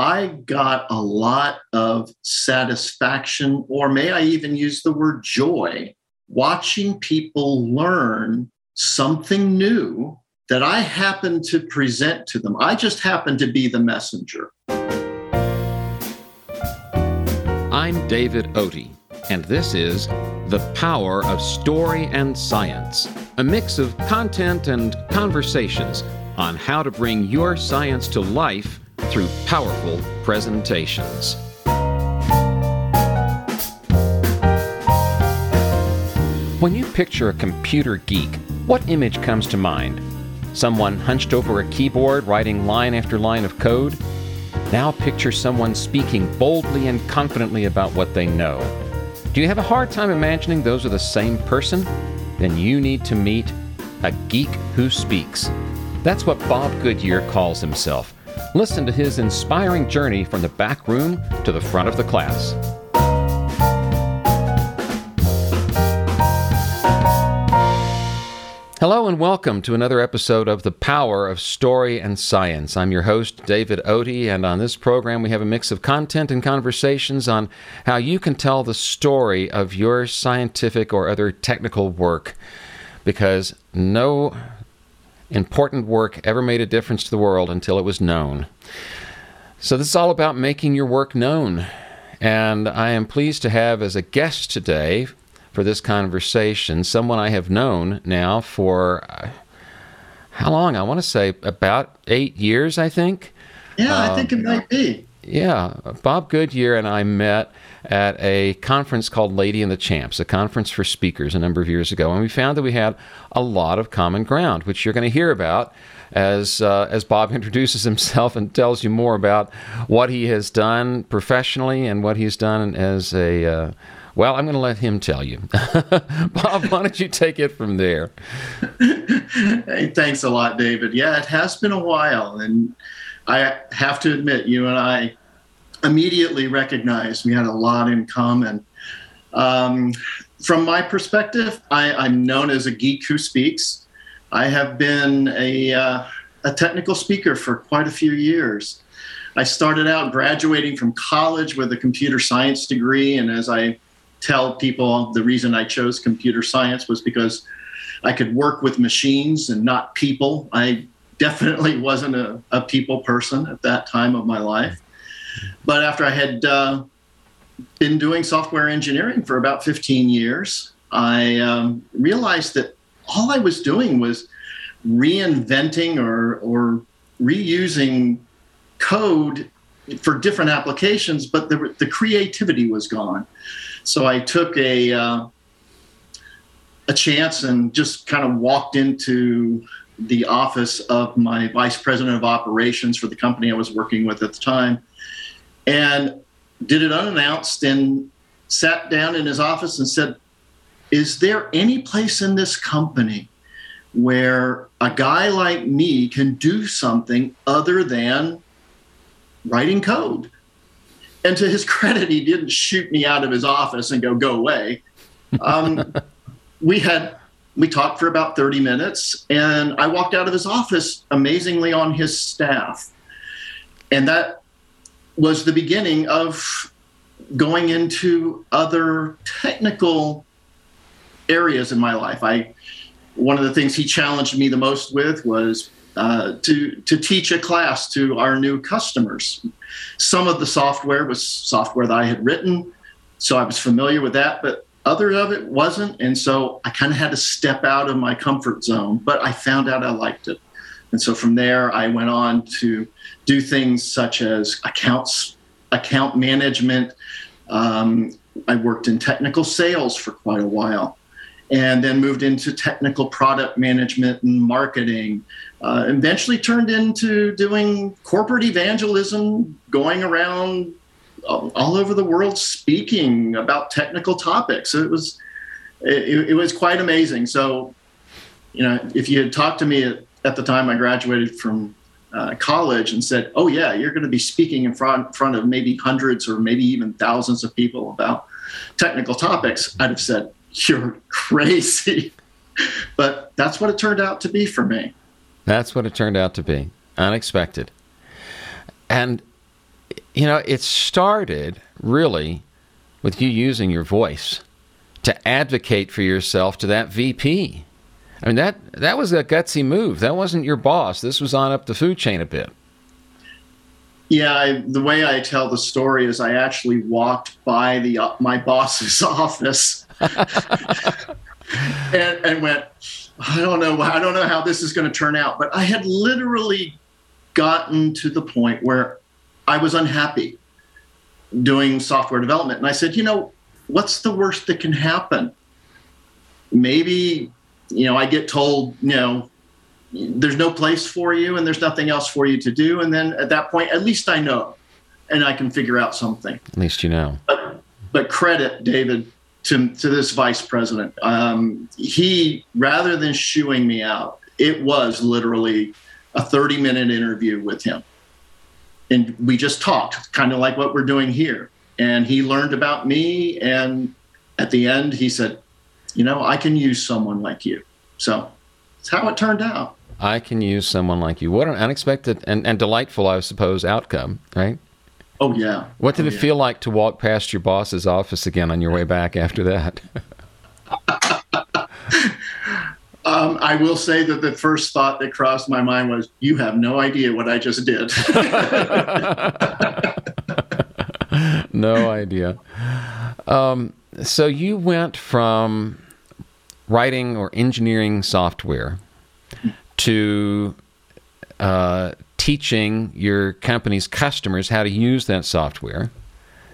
I got a lot of satisfaction, or may I even use the word joy, watching people learn something new that I happen to present to them. I just happen to be the messenger. I'm David Otey, and this is The Power of Story and Science, a mix of content and conversations on how to bring your science to life through powerful presentations. When you picture a computer geek, what image comes to mind? Someone hunched over a keyboard writing line after line of code? Now picture someone speaking boldly and confidently about what they know. Do you have a hard time imagining those are the same person? Then you need to meet a geek who speaks. That's what Bob Goodyear calls himself. Listen to his inspiring journey from the back room to the front of the class. Hello and welcome to another episode of The Power of Story and Science. I'm your host, David Otey, and on this program we have a mix of content and conversations on how you can tell the story of your scientific or other technical work. Because no important work ever made a difference to the world until it was known. So, this is all about making your work known. And I am pleased to have as a guest today for this conversation someone I have known now for uh, how long? I want to say about eight years, I think. Yeah, I think it might be. Yeah, Bob Goodyear and I met at a conference called Lady and the Champs, a conference for speakers a number of years ago, and we found that we had a lot of common ground, which you're going to hear about as uh, as Bob introduces himself and tells you more about what he has done professionally and what he's done as a uh, well, I'm going to let him tell you. Bob, why don't you take it from there? hey, thanks a lot, David. Yeah, it has been a while, and I have to admit, you and I immediately recognized we had a lot in common. Um, from my perspective, I, am known as a geek who speaks. I have been a, uh, a technical speaker for quite a few years. I started out graduating from college with a computer science degree, and as I tell people, the reason I chose computer science was because I could work with machines and not people. I definitely wasn't a, a people person at that time of my life. But after I had uh, been doing software engineering for about 15 years, I um, realized that all I was doing was reinventing or, or reusing code for different applications, but the, the creativity was gone. So I took a uh, a chance and just kind of walked into the office of my vice president of operations for the company I was working with at the time and did it unannounced and sat down in his office and said, Is there any place in this company where a guy like me can do something other than writing code? And to his credit, he didn't shoot me out of his office and go, Go away. Um, we had we talked for about 30 minutes and i walked out of his office amazingly on his staff and that was the beginning of going into other technical areas in my life. I one of the things he challenged me the most with was uh, to to teach a class to our new customers. Some of the software was software that I had written, so I was familiar with that, but other of it wasn't, and so I kind of had to step out of my comfort zone. But I found out I liked it, and so from there I went on to do things such as accounts, account management. Um, I worked in technical sales for quite a while and then moved into technical product management and marketing. Uh, eventually turned into doing corporate evangelism, going around all over the world speaking about technical topics. It was it, it was quite amazing. So, you know, if you had talked to me at, at the time I graduated from uh, college and said, "Oh yeah, you're going to be speaking in front front of maybe hundreds or maybe even thousands of people about technical topics," I'd have said, "You're crazy." but that's what it turned out to be for me. That's what it turned out to be. Unexpected. And you know, it started really with you using your voice to advocate for yourself to that VP. I mean that that was a gutsy move. That wasn't your boss. This was on up the food chain a bit. Yeah, I, the way I tell the story is I actually walked by the uh, my boss's office and, and went, I don't know, I don't know how this is going to turn out, but I had literally gotten to the point where I was unhappy doing software development, and I said, you know, what's the worst that can happen? Maybe, you know, I get told, you know, there's no place for you and there's nothing else for you to do. And then at that point, at least I know and I can figure out something. At least you know. But, but credit, David, to, to this vice president. Um, he, rather than shooing me out, it was literally a 30 minute interview with him. And we just talked, kind of like what we're doing here. And he learned about me. And at the end, he said, You know, I can use someone like you. So it's how it turned out. I can use someone like you. What an unexpected and, and delightful, I suppose, outcome, right? Oh, yeah. What did oh, it yeah. feel like to walk past your boss's office again on your way back after that? um, I will say that the first thought that crossed my mind was, You have no idea what I just did. no idea. Um, so you went from writing or engineering software to uh, teaching your company's customers how to use that software.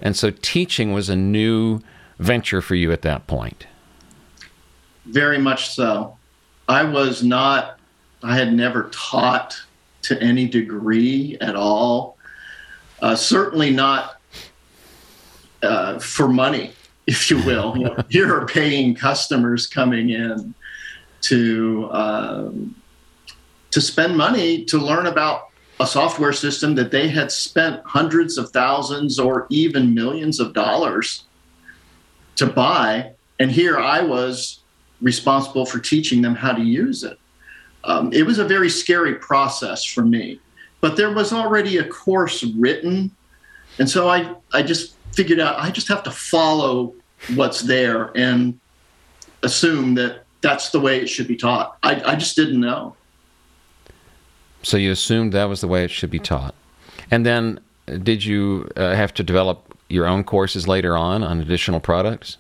And so teaching was a new venture for you at that point. Very much so. I was not, I had never taught to any degree at all. Uh, certainly not uh, for money, if you will. You know, here are paying customers coming in to um, to spend money to learn about a software system that they had spent hundreds of thousands or even millions of dollars to buy. And here I was responsible for teaching them how to use it. Um, it was a very scary process for me, but there was already a course written. And so I, I just figured out I just have to follow what's there and assume that that's the way it should be taught. I, I just didn't know. So you assumed that was the way it should be taught. And then did you uh, have to develop your own courses later on on additional products?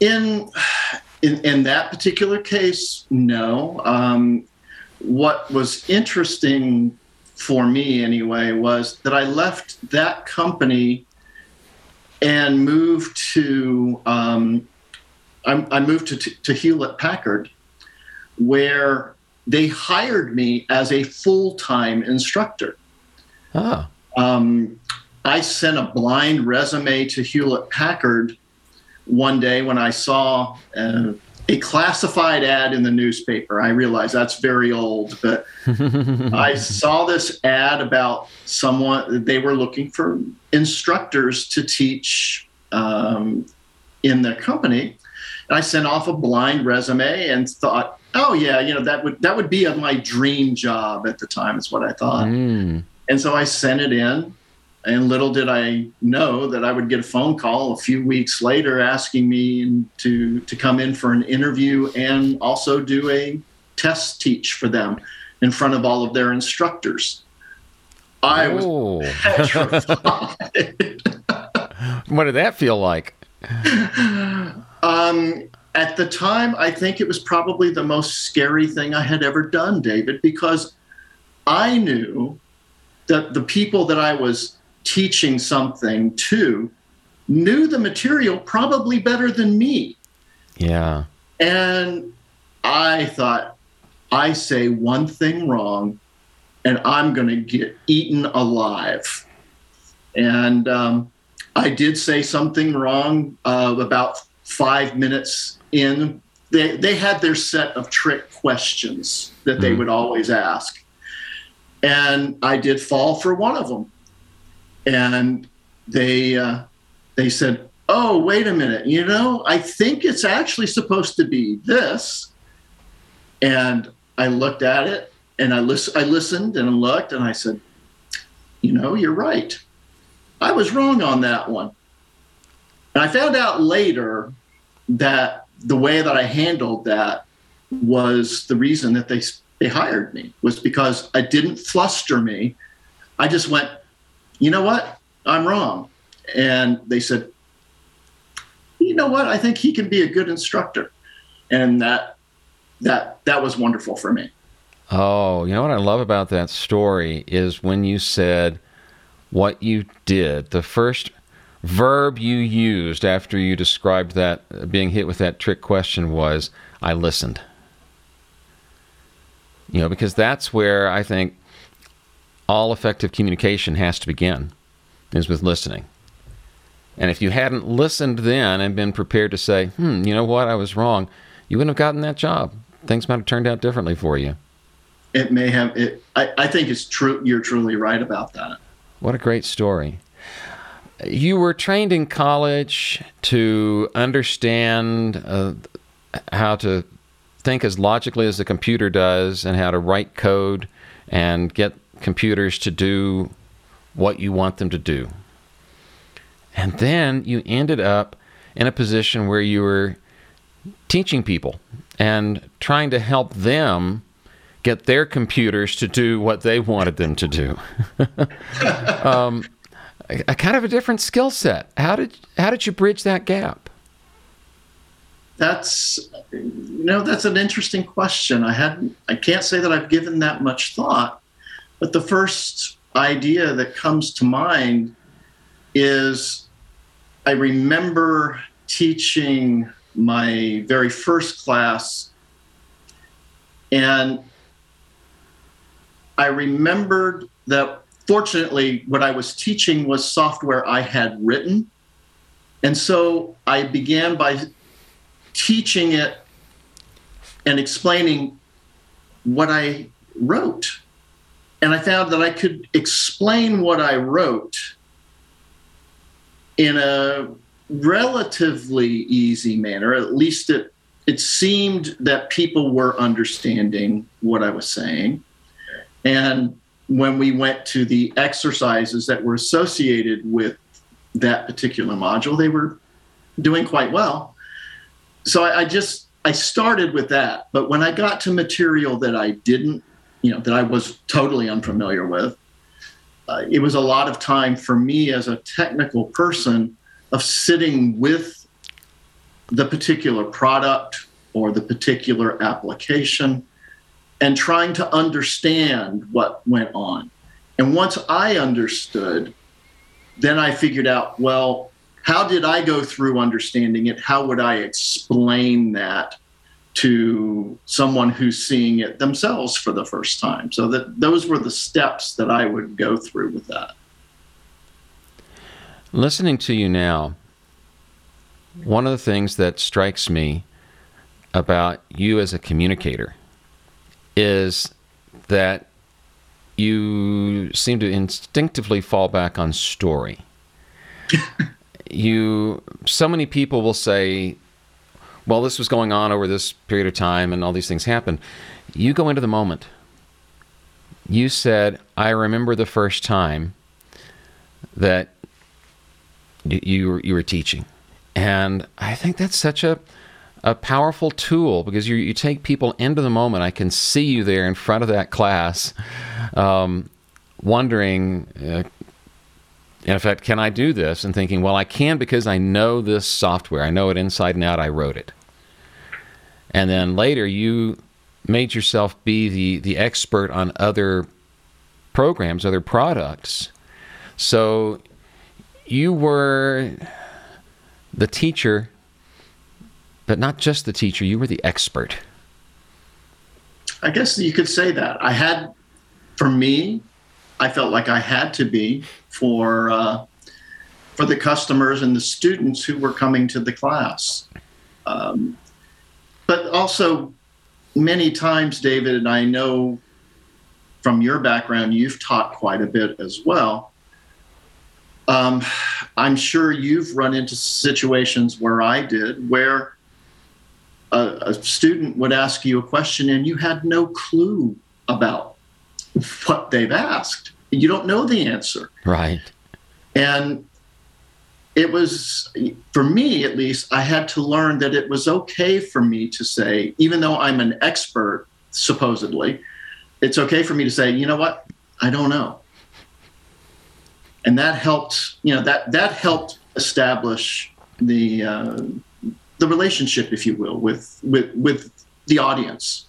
In in, in that particular case, no. Um, what was interesting for me anyway was that I left that company and moved to um, I, I, moved to, to Hewlett Packard, where they hired me as a full time instructor. Ah. Um, I sent a blind resume to Hewlett Packard one day when I saw uh, a classified ad in the newspaper. I realize that's very old, but I saw this ad about someone, they were looking for instructors to teach um, in their company. And I sent off a blind resume and thought, oh yeah, you know that would that would be my dream job at the time. Is what I thought. Mm. And so I sent it in, and little did I know that I would get a phone call a few weeks later asking me to to come in for an interview and also do a test teach for them in front of all of their instructors. I was Oh. petrified. what did that feel like? Um, at the time, I think it was probably the most scary thing I had ever done, David, because I knew that the people that I was teaching something to knew the material probably better than me. Yeah. And I thought, I say one thing wrong and I'm going to get eaten alive. And um, I did say something wrong uh, about five minutes in. They, they had their set of trick questions that they Mhm. would always ask. And I did fall for one of them. And they, uh, they said, Oh, wait a minute. You know, I think it's actually supposed to be this. And I looked at it and I, lis- I listened and looked and I said, You know, you're right. I was wrong on that one. And I found out later that the way that I handled that was the reason that they they hired me was because I didn't fluster me. I just went, you know what? I'm wrong. And they said, you know what? I think he can be a good instructor. And that that that was wonderful for me. Oh, you know what I love about that story is when you said what you did. The first verb you used after you described that being hit with that trick question was I listened. You know, because that's where I think all effective communication has to begin is with listening. And if you hadn't listened then and been prepared to say, hmm, you know what, I was wrong, you wouldn't have gotten that job. Things might have turned out differently for you. It may have. It, I, I think it's true. You're truly right about that. What a great story. You were trained in college to understand uh, how to think as logically as the computer does and how to write code and get computers to do what you want them to do. And then you ended up in a position where you were teaching people and trying to help them get their computers to do what they wanted them to do. um, a, kind of a different skill set. How did how did you bridge that gap? That's you know that's an interesting question. I hadn't I can't say that I've given that much thought, but the first idea that comes to mind is I remember teaching my very first class and I remembered that fortunately what I was teaching was software I had written. And so I began by teaching it and explaining what I wrote. And I found that I could explain what I wrote in a relatively easy manner. At least it it seemed that people were understanding what I was saying. And when we went to the exercises that were associated with that particular module, they were doing quite well. So I, I just I started with that. But when I got to material that I didn't, you know, that I was totally unfamiliar with, uh, it was a lot of time for me as a technical person of sitting with the particular product or the particular application and trying to understand what went on. And once I understood, then I figured out, well, how did I go through understanding it? How would I explain that to someone who's seeing it themselves for the first time? So that those were the steps that I would go through with that. Listening to you now, one of the things that strikes me about you as a communicator is that you seem to instinctively fall back on story. you so many people will say well this was going on over this period of time and all these things happened you go into the moment you said i remember the first time that you you were teaching and i think that's such a a powerful tool because you, you take people into the moment. I can see you there in front of that class, um, wondering, uh, in fact, can I do this? And thinking, well, I can because I know this software. I know it inside and out. I wrote it. And then later, you made yourself be the, the expert on other programs, other products. So you were the teacher but not just the teacher, you were the expert. I guess you could say that. I had, for me, I felt like I had to be for uh, for the customers and the students who were coming to the class. Um, but also, many times, David, and I know from your background, you've taught quite a bit as well. Um, I'm sure you've run into situations where I did, where a, a student would ask you a question and you had no clue about what they've asked. You don't know the answer. Right. And it was, for me at least, I had to learn that it was okay for me to say, even though I'm an expert, supposedly, it's okay for me to say, you know what, I don't know. And that helped, you know, that that helped establish the uh, the relationship, if you will, with with with the audience.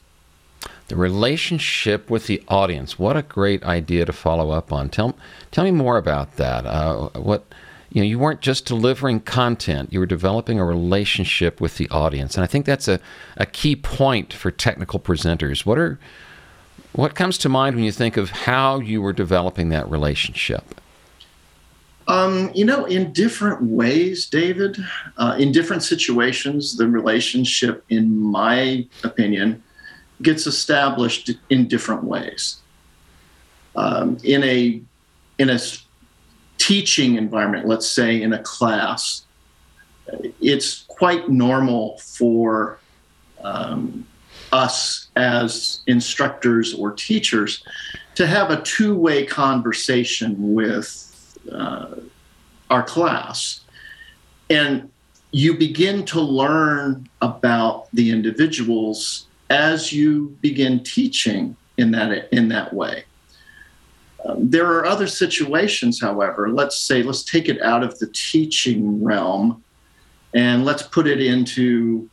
The relationship with the audience. What a great idea to follow up on. Tell tell me more about that. Uh, what you know, you weren't just delivering content; you were developing a relationship with the audience, and I think that's a, a key point for technical presenters. What are what comes to mind when you think of how you were developing that relationship? Um, you know, in different ways, David, uh, in different situations, the relationship, in my opinion, gets established in different ways. Um, in a in a teaching environment, let's say in a class, it's quite normal for um, us as instructors or teachers to have a two-way conversation with uh, our class. And you begin to learn about the individuals as you begin teaching in that in that way. Um, there are other situations, however. Let's say let's take it out of the teaching realm, and let's put it into,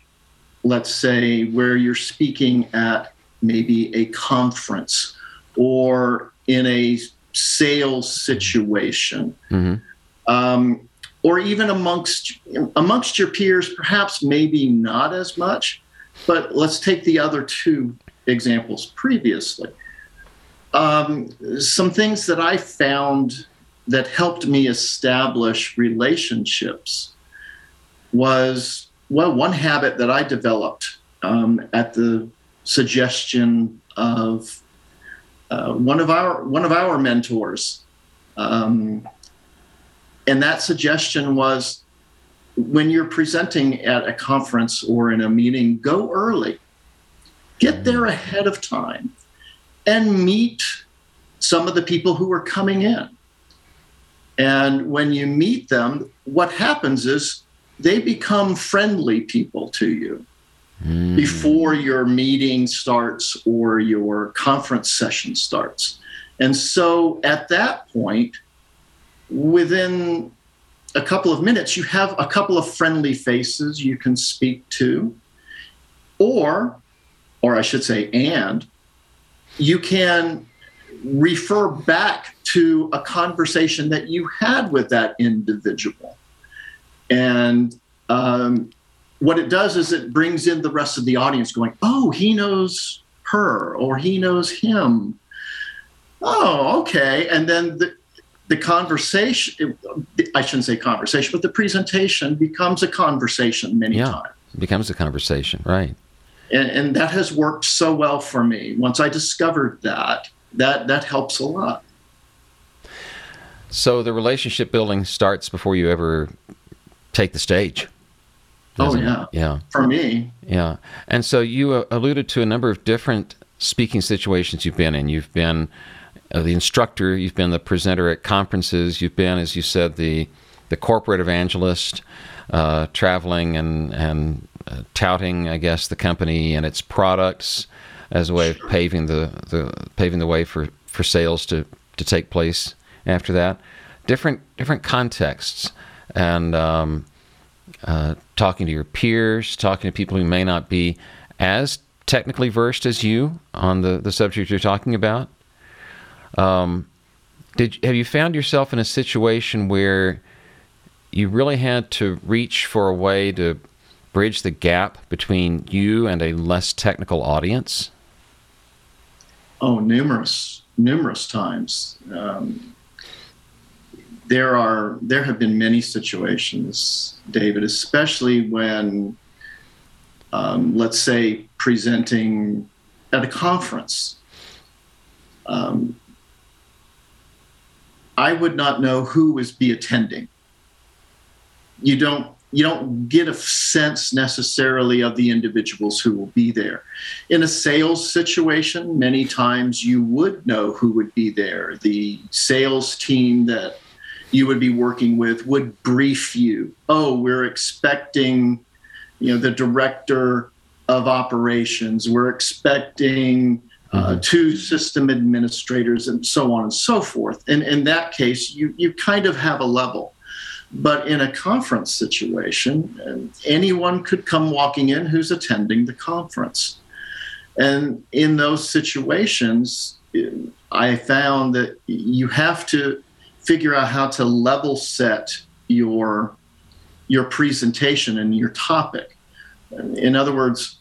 let's say, where you're speaking at maybe a conference or in a sales situation, mm-hmm. um, or even amongst amongst your peers, perhaps maybe not as much. But let's take the other two examples previously. Um, some things that I found that helped me establish relationships was well one habit that I developed um, at the suggestion of uh, one of our one of our mentors, um, and that suggestion was when you're presenting at a conference or in a meeting, go early, get there ahead of time, and meet some of the people who are coming in. And when you meet them, what happens is they become friendly people to you mm. before your meeting starts or your conference session starts. And so at that point, within a couple of minutes, you have a couple of friendly faces you can speak to, or, or I should say, and you can refer back to a conversation that you had with that individual. And um, what it does is it brings in the rest of the audience going, oh, he knows her or he knows him. Oh, okay. And then the, the conversation, I shouldn't say conversation, but the presentation becomes a conversation many yeah, times. becomes a conversation, right. And, and that has worked so well for me. Once I discovered that, that, that helps a lot. So the relationship building starts before you ever take the stage. Oh yeah, it? yeah. For me, yeah. And so you uh, alluded to a number of different speaking situations you've been in. You've been uh, the instructor. You've been the presenter at conferences. You've been, as you said, the the corporate evangelist, uh, traveling and and uh, touting, I guess, the company and its products as a way of paving the, the paving the way for, for sales to, to take place after that. Different different contexts and um, uh, talking to your peers, talking to people who may not be as technically versed as you on the, the subject you're talking about. Um, did have you found yourself in a situation where you really had to reach for a way to bridge the gap between you and a less technical audience? Oh, numerous, numerous times. Um, there are there have been many situations, David, especially when, um, let's say, presenting at a conference. Um, I would not know who was be attending. You don't you don't get a sense necessarily of the individuals who will be there. In a sales situation, many times you would know who would be there. The sales team that you would be working with would brief you. Oh, we're expecting, you know, the director of operations. We're expecting uh, mm-hmm. system administrators and so on and so forth. And in that case, you you kind of have a level. But in a conference situation, anyone could come walking in who's attending the conference. And in those situations, I found that you have to figure out how to level set your your presentation and your topic. In other words,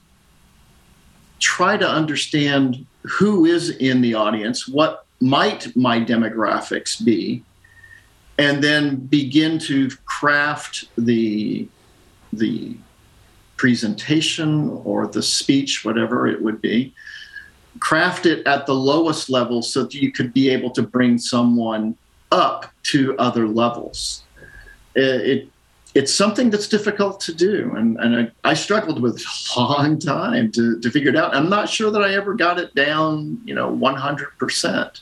try to understand who is in the audience, what might my demographics be, and then begin to craft the the presentation or the speech, whatever it would be, craft it at the lowest level so that you could be able to bring someone up to other levels. It, it's something that's difficult to do, and, and I, I, struggled with a long time to, to figure it out. I'm not sure that I ever got it down, you know, 100%.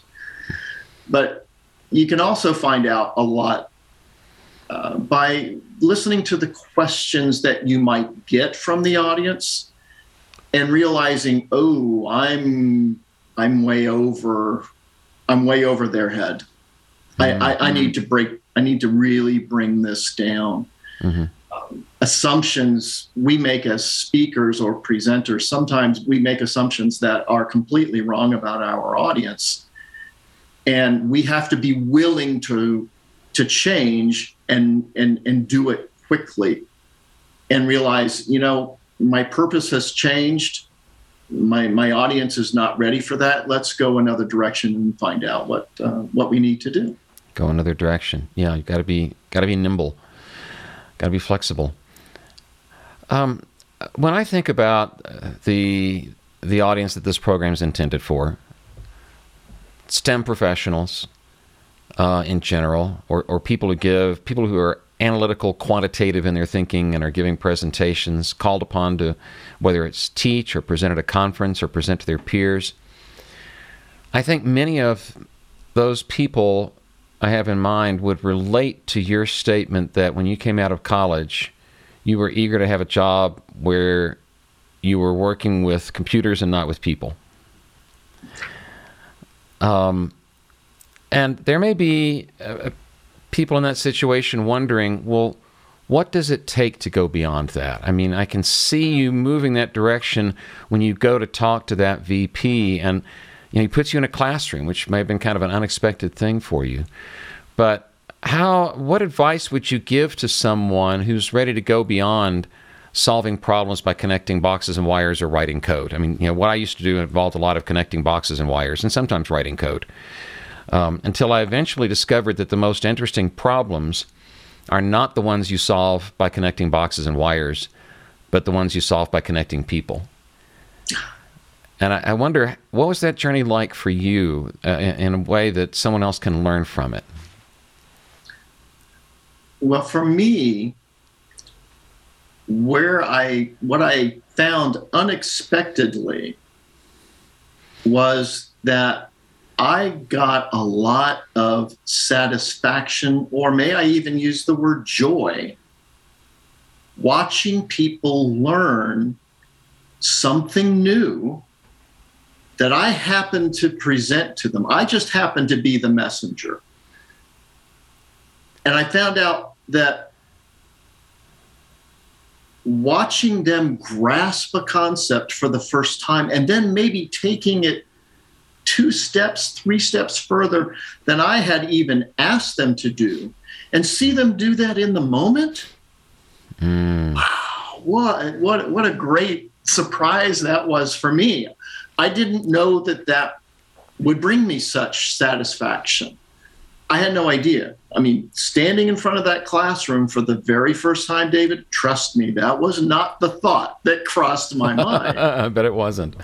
But you can also find out a lot uh, by listening to the questions that you might get from the audience and realizing, oh, I'm I'm way over, I'm way over their head. Mm-hmm. I, I, I, need to break. I need to really bring this down. Mm-hmm. Um, assumptions we make as speakers or presenters. Sometimes we make assumptions that are completely wrong about our audience, and we have to be willing to to change and and and do it quickly, and realize, you know, my purpose has changed my my audience is not ready for that. Let's go another direction and find out what uh, what we need to do go another direction. Yeah, you got to be got to be nimble, got to be flexible. Um, when I think about uh, the the audience that this program is intended for, STEM professionals uh, in general, or, or people who give people who are analytical, quantitative in their thinking, and are giving presentations, called upon to whether it's teach or present at a conference or present to their peers. I think many of those people I have in mind would relate to your statement that when you came out of college, you were eager to have a job where you were working with computers and not with people. Um, and there may be uh, people in that situation wondering, well, what does it take to go beyond that? I mean, I can see you moving that direction when you go to talk to that VP and you know, he puts you in a classroom, which may have been kind of an unexpected thing for you. But how? What advice would you give to someone who's ready to go beyond solving problems by connecting boxes and wires or writing code? I mean, you know, what I used to do involved a lot of connecting boxes and wires, and sometimes writing code. Um, until I eventually discovered that the most interesting problems are not the ones you solve by connecting boxes and wires, but the ones you solve by connecting people. And I, I wonder, what was that journey like for you uh, in, in, a way that someone else can learn from it? Well, for me, where I what I found unexpectedly was that I got a lot of satisfaction, or may I even use the word joy, watching people learn something new that I happened to present to them. I just happened to be the messenger. And I found out that watching them grasp a concept for the first time and then maybe taking it two steps, three steps further than I had even asked them to do, and see them do that in the moment. Mm. Wow, what what what a great surprise that was for me. I didn't know that that would bring me such satisfaction. I had no idea. I mean, standing in front of that classroom for the very first time, David, trust me, that was not the thought that crossed my mind. I bet it wasn't.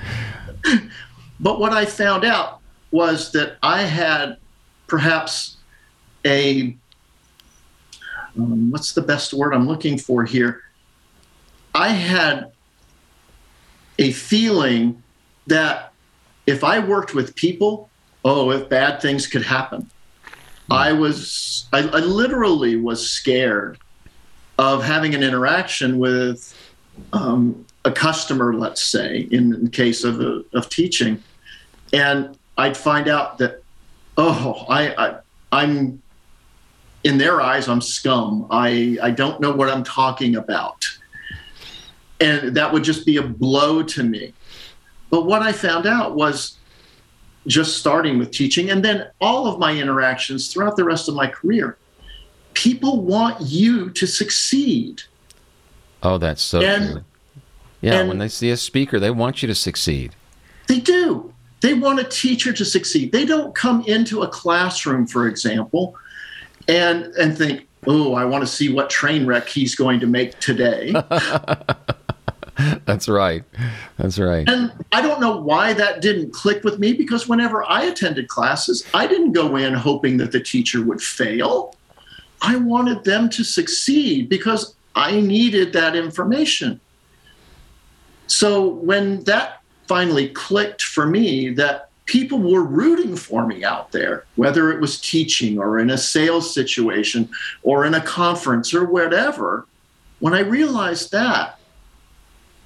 but what I found out was that I had perhaps a um, what's the best word I'm looking for here? I had a feeling that if I worked with people, oh, if bad things could happen. I was, I, I literally was scared of having an interaction with um, a customer, let's say, in the case of, a, of teaching. And I'd find out that, oh, I, I, I'm, in their eyes, I'm scum. I, I don't know what I'm talking about. And that would just be a blow to me. But what I found out was just starting with teaching and then all of my interactions throughout the rest of my career. People want you to succeed. Oh that's so and, true. Yeah when they see a speaker they want you to succeed. They do. They want a teacher to succeed. They don't come into a classroom for example and and think oh i want to see what train wreck he's going to make today That's right. That's right. And I don't know why that didn't click with me because whenever I attended classes, I didn't go in hoping that the teacher would fail. I wanted them to succeed because I needed that information. So when that finally clicked for me, that people were rooting for me out there, whether it was teaching or in a sales situation or in a conference or whatever, when I realized that,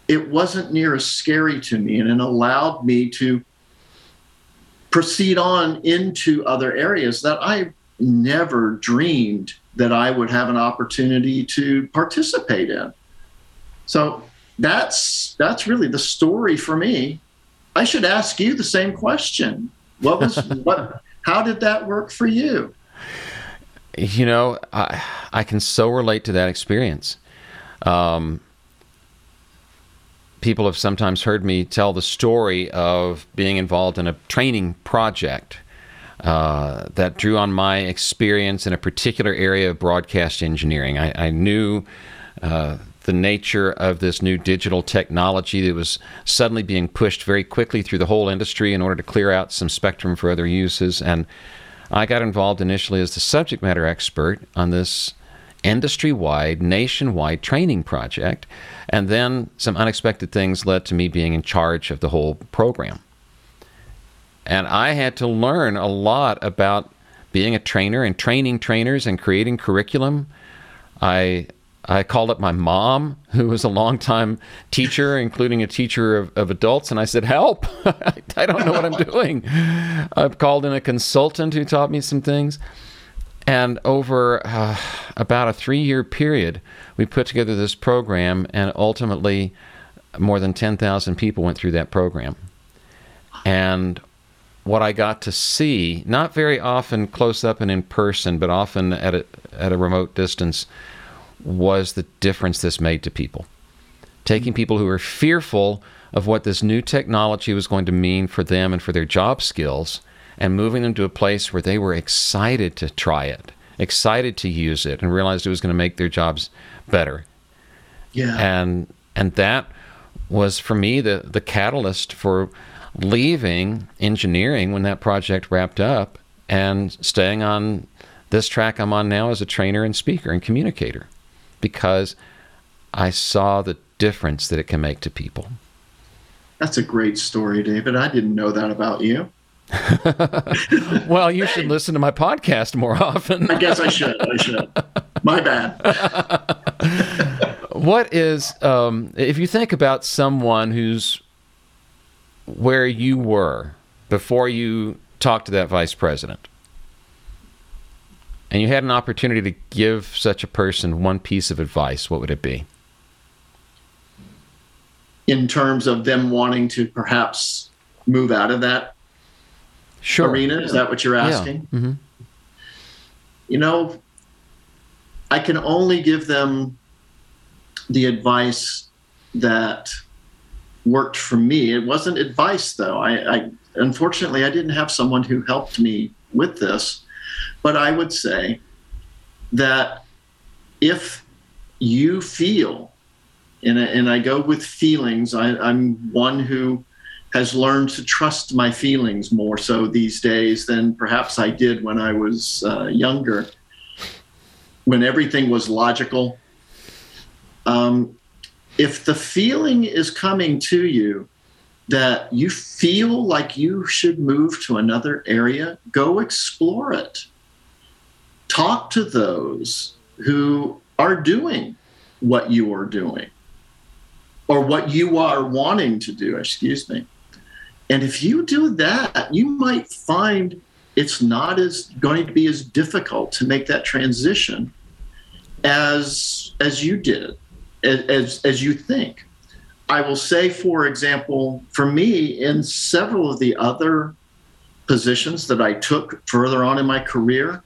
it wasn't near as scary to me and it allowed me to proceed on into other areas that I never dreamed that I would have an opportunity to participate in. So that's that's really the story for me. I should ask you the same question. What was what how did that work for you? You know, I I can so relate to that experience. Um, people have sometimes heard me tell the story of being involved in a training project uh, that drew on my experience in a particular area of broadcast engineering. I, I knew uh, the nature of this new digital technology that was suddenly being pushed very quickly through the whole industry in order to clear out some spectrum for other uses. And I got involved initially as the subject matter expert on this industry wide, nationwide training project. And then some unexpected things led to me being in charge of the whole program. And I had to learn a lot about being a trainer and training trainers and creating curriculum. I I called up my mom, who was a longtime teacher, including a teacher of, of adults, and I said, Help! I don't know what I'm doing. I've called in a consultant who taught me some things. And over uh, about a three year period, we put together this program, and ultimately, more than 10,000 people went through that program. And what I got to see, not very often close up and in person, but often at a, at a remote distance, was the difference this made to people. Taking people who were fearful of what this new technology was going to mean for them and for their job skills and moving them to a place where they were excited to try it, excited to use it, and realized it was going to make their jobs better. Yeah. And and that was for me the the catalyst for leaving engineering when that project wrapped up and staying on this track I'm on now as a trainer and speaker and communicator because I saw the difference that it can make to people. That's a great story, David. I didn't know that about you. well, you should listen to my podcast more often. I guess I should. I should. My bad. what is, um, if you think about someone who's where you were before you talked to that vice president, and you had an opportunity to give such a person one piece of advice, what would it be? In terms of them wanting to perhaps move out of that sure. arena? Is that what you're asking? Yeah. Mm-hmm. You know, I can only give them the advice that worked for me. It wasn't advice, though. I, I unfortunately I didn't have someone who helped me with this, but I would say that if you feel, and, and I go with feelings, I, I'm one who has learned to trust my feelings more so these days than perhaps I did when I was uh, younger, when everything was logical. Um, if the feeling is coming to you that you feel like you should move to another area, go explore it. talk to those who are doing what you are doing or what you are wanting to do, excuse me. And if you do that, you might find it's not as going to be as difficult to make that transition as as you did, as as you think. I will say, for example, for me, in several of the other positions that I took further on in my career,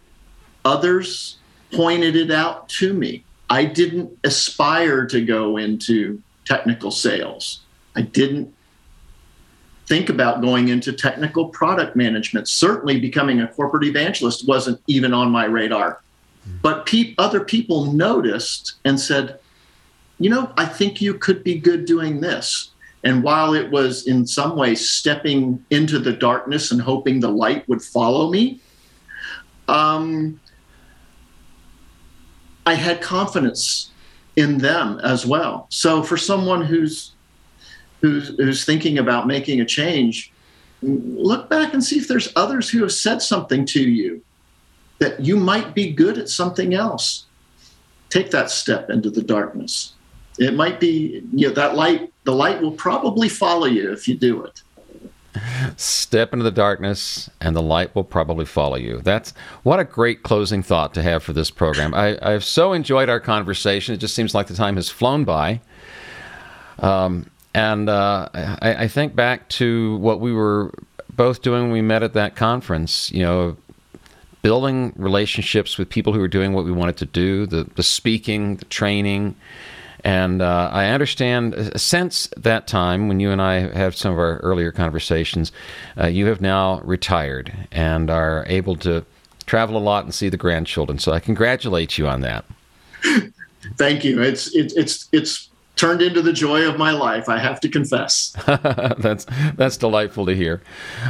others pointed it out to me. I didn't aspire to go into technical sales. I didn't think about going into technical product management. Certainly, becoming a corporate evangelist wasn't even on my radar. But pe- other people noticed and said, you know, I think you could be good doing this. And while it was in some ways stepping into the darkness and hoping the light would follow me, um, I had confidence in them as well. So for someone who's who's who's thinking about making a change, look back and see if there's others who have said something to you that you might be good at something else. Take that step into the darkness. It might be you know that light the light will probably follow you if you do it. Step into the darkness, and the light will probably follow you. That's what a great closing thought to have for this program. I, have so enjoyed our conversation. It just seems like the time has flown by. Um, and uh, I, I, think back to what we were both doing when we met at that conference. You know, building relationships with people who are doing what we wanted to do, the, the speaking, the training and uh, I understand uh, since that time, when you and I had some of our earlier conversations, uh, you have now retired and are able to travel a lot and see the grandchildren. So I congratulate you on that. Thank you. It's it, it's it's turned into the joy of my life. I have to confess. that's that's delightful to hear.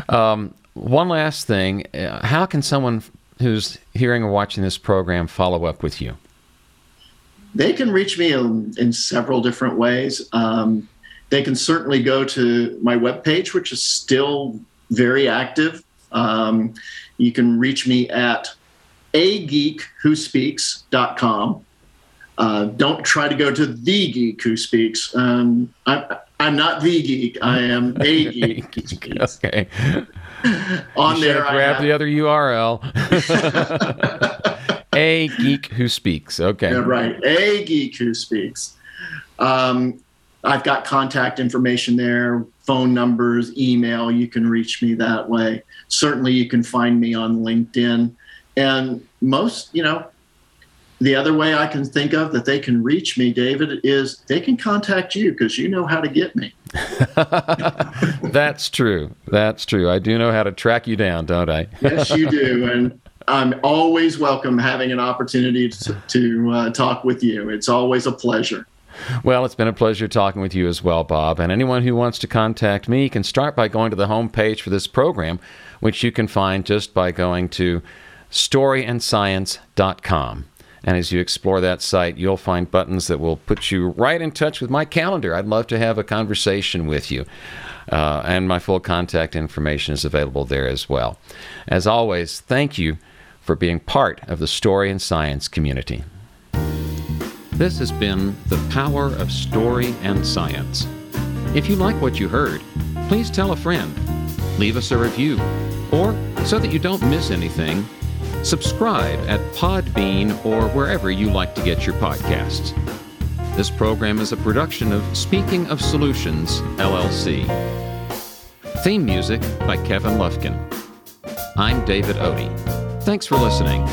Um, one last thing: uh, How can someone who's hearing or watching this program follow up with you? They can reach me in, in several different ways. Um, they can certainly go to my webpage, which is still very active. Um, you can reach me at ageekwhospeaks.com. Uh, don't try to go to the geek who speaks. Um, I, am not the geek. I am a geek. okay. On you there, grab the other URL. a geek who speaks. Okay. Yeah, right. A geek who speaks. Um, I've got contact information there, phone numbers, email. You can reach me that way. Certainly, you can find me on LinkedIn. And most, you know, the other way I can think of that they can reach me, David, is they can contact you because you know how to get me. That's true. That's true. I do know how to track you down, don't I? yes, you do. And I'm always welcome having an opportunity to, to uh, talk with you. It's always a pleasure. Well, it's been a pleasure talking with you as well, Bob. And anyone who wants to contact me can start by going to the homepage for this program, which you can find just by going to storyandscience.com. And as you explore that site, you'll find buttons that will put you right in touch with my calendar. I'd love to have a conversation with you. Uh, and my full contact information is available there as well. As always, thank you for being part of the story and science community. This has been The Power of Story and Science. If you like what you heard, please tell a friend, leave us a review, or so that you don't miss anything, subscribe at Podbean or wherever you like to get your podcasts. This program is a production of Speaking of Solutions, LLC. Theme music by Kevin Lufkin. I'm David Otey. Thanks for listening.